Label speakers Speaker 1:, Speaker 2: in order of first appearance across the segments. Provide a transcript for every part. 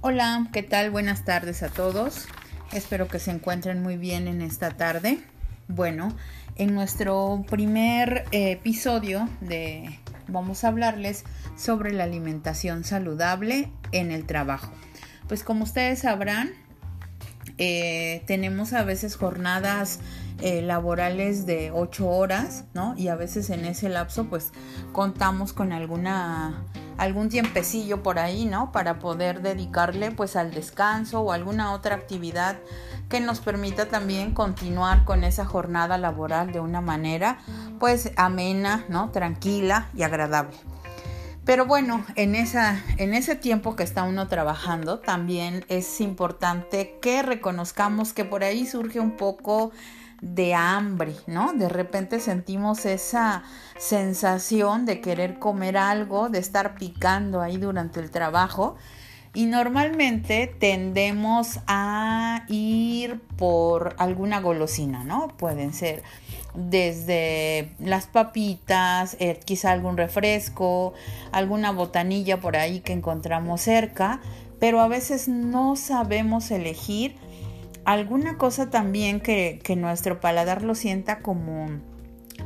Speaker 1: Hola, ¿qué tal? Buenas tardes a todos. Espero que se encuentren muy bien en esta tarde. Bueno, en nuestro primer episodio de vamos a hablarles sobre la alimentación saludable en el trabajo. Pues como ustedes sabrán, eh, tenemos a veces jornadas eh, laborales de 8 horas, ¿no? Y a veces en ese lapso pues contamos con alguna algún tiempecillo por ahí, ¿no? Para poder dedicarle pues al descanso o alguna otra actividad que nos permita también continuar con esa jornada laboral de una manera pues amena, ¿no? Tranquila y agradable. Pero bueno, en, esa, en ese tiempo que está uno trabajando, también es importante que reconozcamos que por ahí surge un poco de hambre, ¿no? De repente sentimos esa sensación de querer comer algo, de estar picando ahí durante el trabajo. Y normalmente tendemos a ir por alguna golosina, ¿no? Pueden ser desde las papitas, eh, quizá algún refresco, alguna botanilla por ahí que encontramos cerca, pero a veces no sabemos elegir alguna cosa también que, nuestro paladar lo sienta como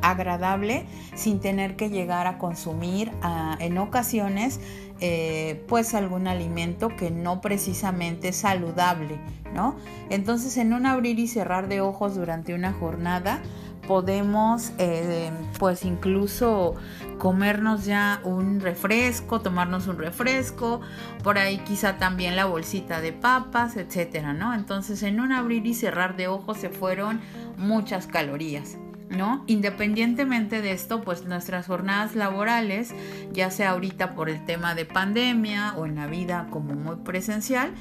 Speaker 1: agradable sin tener que llegar a consumir en ocasiones eh, pues algún alimento que no precisamente es saludable, ¿no? Entonces en un abrir y cerrar de ojos durante una jornada podemos eh, pues incluso comernos ya un refresco, tomarnos un refresco, por ahí quizá también la bolsita de papas, etcétera, ¿no? Entonces en un abrir y cerrar de ojos se fueron muchas calorías. ¿No? Independientemente de esto, pues nuestras jornadas laborales, ya sea ahorita por el tema de pandemia o en la vida como muy presencial,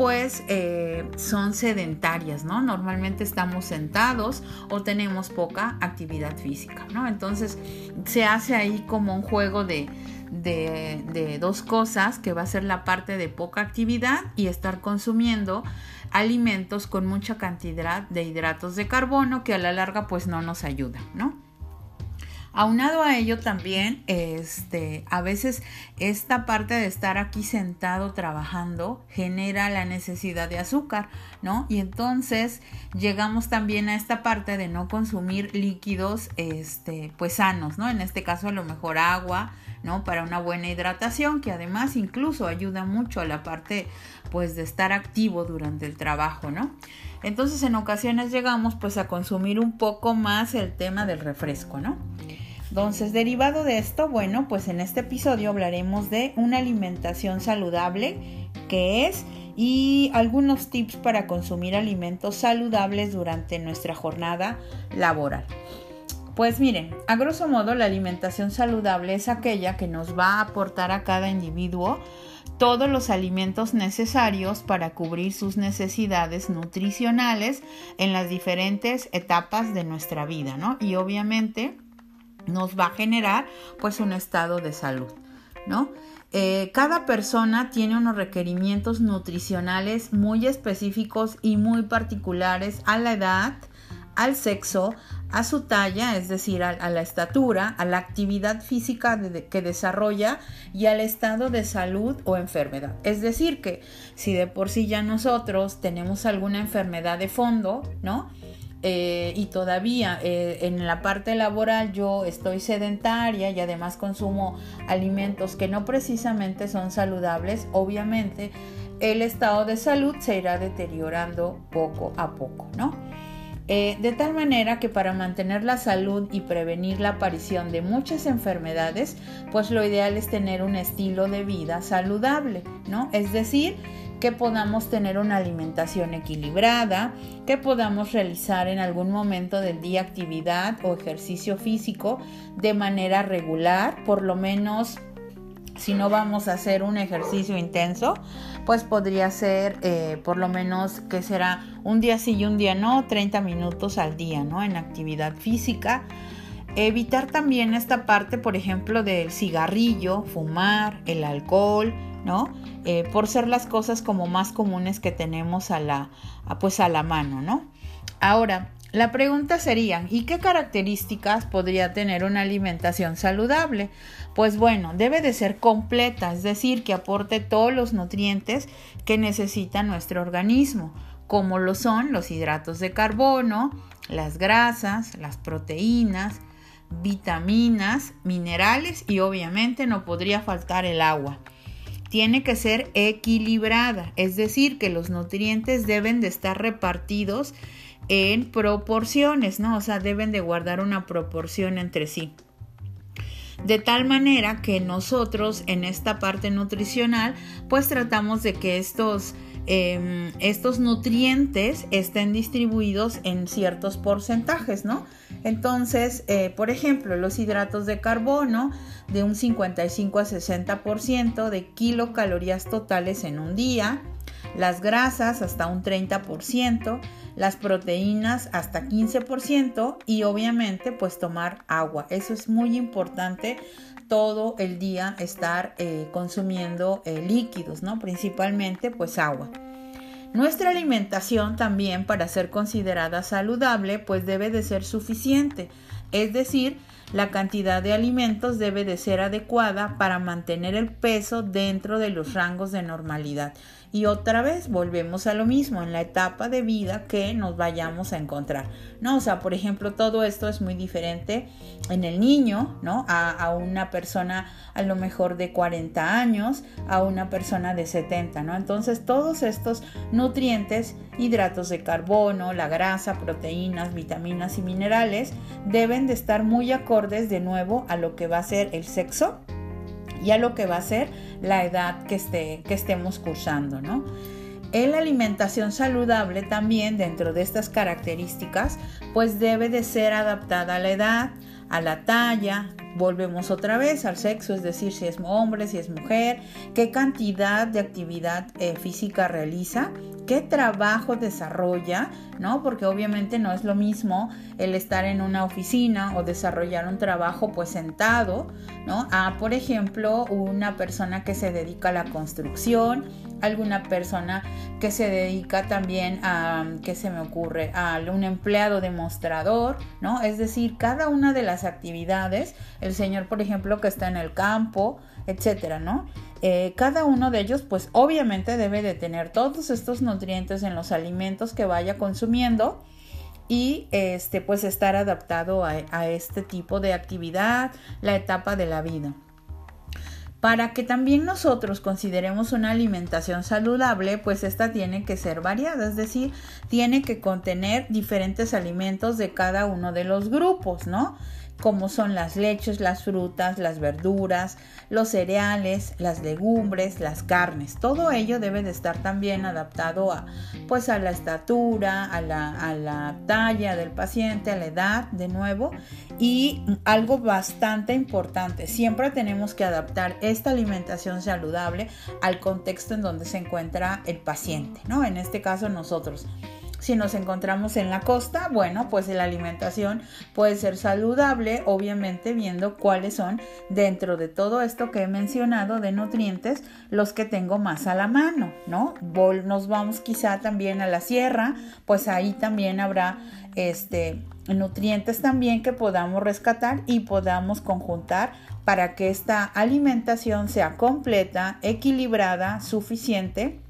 Speaker 1: pues eh, son sedentarias, ¿no? Normalmente estamos sentados o tenemos poca actividad física, ¿no? Entonces se hace ahí como un juego de, de, dos cosas, que va a ser la parte de poca actividad y estar consumiendo alimentos con mucha cantidad de hidratos de carbono que a la larga pues no nos ayudan, ¿no? Aunado a ello también, este, a veces esta parte de estar aquí sentado trabajando genera la necesidad de azúcar, ¿no? Y entonces llegamos también a esta parte de no consumir líquidos, este, pues sanos, ¿no? En este caso a lo mejor agua, ¿no? Para una buena hidratación, que además incluso ayuda mucho a la parte, pues, de estar activo durante el trabajo, ¿no? Entonces en ocasiones llegamos pues a consumir un poco más el tema del refresco, ¿no? Entonces, derivado de esto, bueno, pues en este episodio hablaremos de una alimentación saludable, que es, y algunos tips para consumir alimentos saludables durante nuestra jornada laboral. Pues miren, a grosso modo la alimentación saludable es aquella que nos va a aportar a cada individuo todos los alimentos necesarios para cubrir sus necesidades nutricionales en las diferentes etapas de nuestra vida, ¿no? Y obviamente nos va a generar pues un estado de salud, ¿no? Eh, cada persona tiene unos requerimientos nutricionales muy específicos y muy particulares a la edad, al sexo, a su talla, es decir, a, la estatura, a la actividad física que desarrolla y al estado de salud o enfermedad. Es decir, que si de por sí ya nosotros tenemos alguna enfermedad de fondo, ¿no? Eh, y todavía eh, en la parte laboral yo estoy sedentaria y además consumo alimentos que no precisamente son saludables, obviamente el estado de salud se irá deteriorando poco a poco, ¿no? Eh, de tal manera que para mantener la salud y prevenir la aparición de muchas enfermedades, pues lo ideal es tener un estilo de vida saludable, ¿no? Es decir, que podamos tener una alimentación equilibrada, que podamos realizar en algún momento del día actividad o ejercicio físico de manera regular, por lo menos si no vamos a hacer un ejercicio intenso, pues podría ser eh, por lo menos que será un día sí y un día no, 30 minutos al día, ¿no? En actividad física. Evitar también esta parte, por ejemplo, del cigarrillo, fumar, el alcohol, Eh, por ser las cosas como más comunes que tenemos a la, pues a la mano, ¿no? Ahora, La pregunta sería, ¿y qué características podría tener una alimentación saludable? Pues bueno, debe de ser completa, es decir, que aporte todos los nutrientes que necesita nuestro organismo, como lo son los hidratos de carbono, las grasas, las proteínas, vitaminas, minerales y obviamente no podría faltar el agua. Tiene que ser equilibrada, es decir, que los nutrientes deben de estar repartidos en proporciones, ¿no? O sea, deben de guardar una proporción entre sí. De tal manera que nosotros en esta parte nutricional, pues tratamos de que estos Em, estos nutrientes estén distribuidos en ciertos porcentajes, ¿no? Entonces, eh, por ejemplo, los hidratos de carbono de un 55 a 60% de kilocalorías totales en un día, las grasas hasta un 30%, las proteínas hasta 15% y obviamente pues tomar agua. Eso es muy importante todo el día estar eh, consumiendo eh, líquidos, ¿no? Principalmente pues agua. Nuestra alimentación también para ser considerada saludable pues debe de ser suficiente, es decir, la cantidad de alimentos debe de ser adecuada para mantener el peso dentro de los rangos de normalidad. Y otra vez volvemos a lo mismo en la etapa de vida que nos vayamos a encontrar. ¿no? O sea, por ejemplo, todo esto es muy diferente en el niño, ¿no? A, a, una persona a lo mejor de 40 años, a una persona de 70, ¿no? Entonces, todos estos nutrientes, hidratos de carbono, la grasa, proteínas, vitaminas y minerales, deben de estar muy acordes de nuevo a lo que va a ser el sexo y a lo que va a ser la edad que, esté, que estemos cursando, ¿no? En la alimentación saludable también dentro de estas características pues debe de ser adaptada a la edad, a la talla, volvemos otra vez al sexo, es decir, si es hombre, si es mujer, qué cantidad de actividad eh, física realiza, qué trabajo desarrolla, ¿no? Porque obviamente no es lo mismo el estar en una oficina o desarrollar un trabajo pues sentado, ¿no? A, por ejemplo, una persona que se dedica a la construcción, alguna persona que se dedica también a, ¿qué se me ocurre? A un empleado demostrador, ¿no? Es decir, cada una de las actividades, el señor, por ejemplo, que está en el campo, etcétera, ¿no? Eh, cada uno de ellos, pues obviamente debe de tener todos estos nutrientes en los alimentos que vaya consumiendo y este, pues estar adaptado a este tipo de actividad, la etapa de la vida. Para que también nosotros consideremos una alimentación saludable, pues esta tiene que ser variada, es decir, tiene que contener diferentes alimentos de cada uno de los grupos, ¿no? Como son las leches, las frutas, las verduras, los cereales, las legumbres, las carnes. Todo ello debe de estar también adaptado a, pues a la estatura, a la, a la talla del paciente, a la edad, de nuevo. Y algo bastante importante, siempre tenemos que adaptar esta alimentación saludable al contexto en donde se encuentra el paciente, ¿no? En este caso nosotros. Si nos encontramos en la costa, bueno, pues la alimentación puede ser saludable, obviamente viendo cuáles son dentro de todo esto que he mencionado de nutrientes los que tengo más a la mano, ¿no? Nos vamos quizá también a la sierra, pues ahí también habrá este nutrientes también que podamos rescatar y podamos conjuntar para que esta alimentación sea completa, equilibrada, suficiente,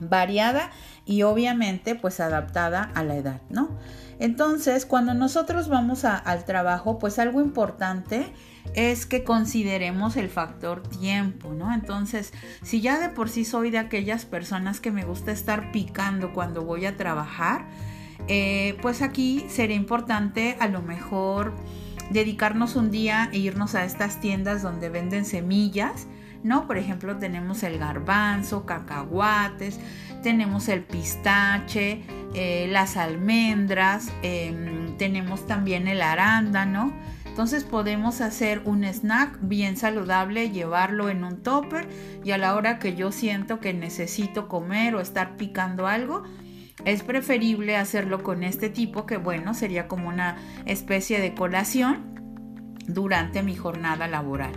Speaker 1: variada y obviamente pues adaptada a la edad, ¿no? Entonces, cuando nosotros vamos al trabajo, pues algo importante es que consideremos el factor tiempo, ¿no? Entonces, si ya de por sí soy de aquellas personas que me gusta estar picando cuando voy a trabajar, eh, pues aquí sería importante a lo mejor dedicarnos un día e irnos a estas tiendas donde venden semillas, ¿no? Por ejemplo, tenemos el garbanzo, cacahuates, tenemos el pistache, eh, las almendras, em, tenemos también el arándano. Entonces podemos hacer un snack bien saludable, llevarlo en un topper y a la hora que yo siento que necesito comer o estar picando algo, es preferible hacerlo con este tipo que bueno, sería como una especie de colación durante mi jornada laboral.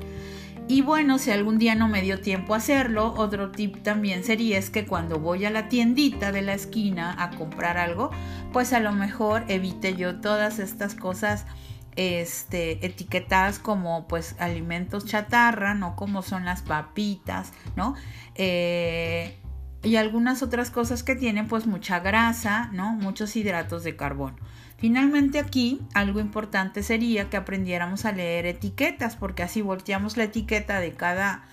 Speaker 1: Y bueno, si algún día no me dio tiempo a hacerlo, otro tip también sería es que cuando voy a la tiendita de la esquina a comprar algo, pues a lo mejor evite yo todas estas cosas este, etiquetadas como pues alimentos chatarra, ¿no? Como son las papitas, ¿no? Eh, y algunas otras cosas que tienen pues mucha grasa, ¿no? Muchos hidratos de carbono. Finalmente aquí algo importante sería que aprendiéramos a leer etiquetas porque así volteamos la etiqueta de cada,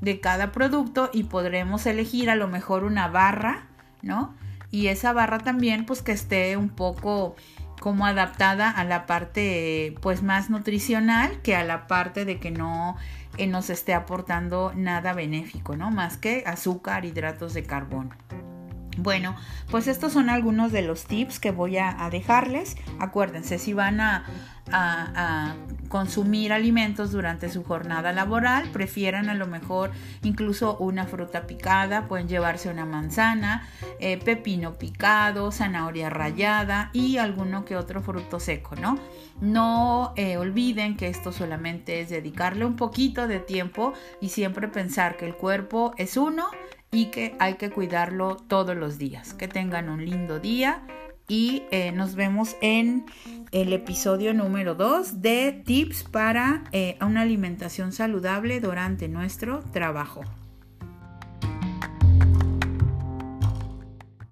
Speaker 1: de cada producto y podremos elegir a lo mejor una barra, ¿no? Y esa barra también pues que esté un poco como adaptada a la parte pues más nutricional que a la parte de que no eh, nos esté aportando nada benéfico, ¿no? Más que azúcar, hidratos de carbono. Bueno, pues estos son algunos de los tips que voy a, dejarles. Acuérdense, si van a, consumir alimentos durante su jornada laboral, prefieran a lo mejor incluso una fruta picada, pueden llevarse una manzana, eh, pepino picado, zanahoria rallada y alguno que otro fruto seco, ¿no? No eh, olviden que esto solamente es dedicarle un poquito de tiempo y siempre pensar que el cuerpo es uno y que hay que cuidarlo todos los días. Que tengan un lindo día y eh, nos vemos en el episodio número 2 de tips para eh, una alimentación saludable durante nuestro trabajo.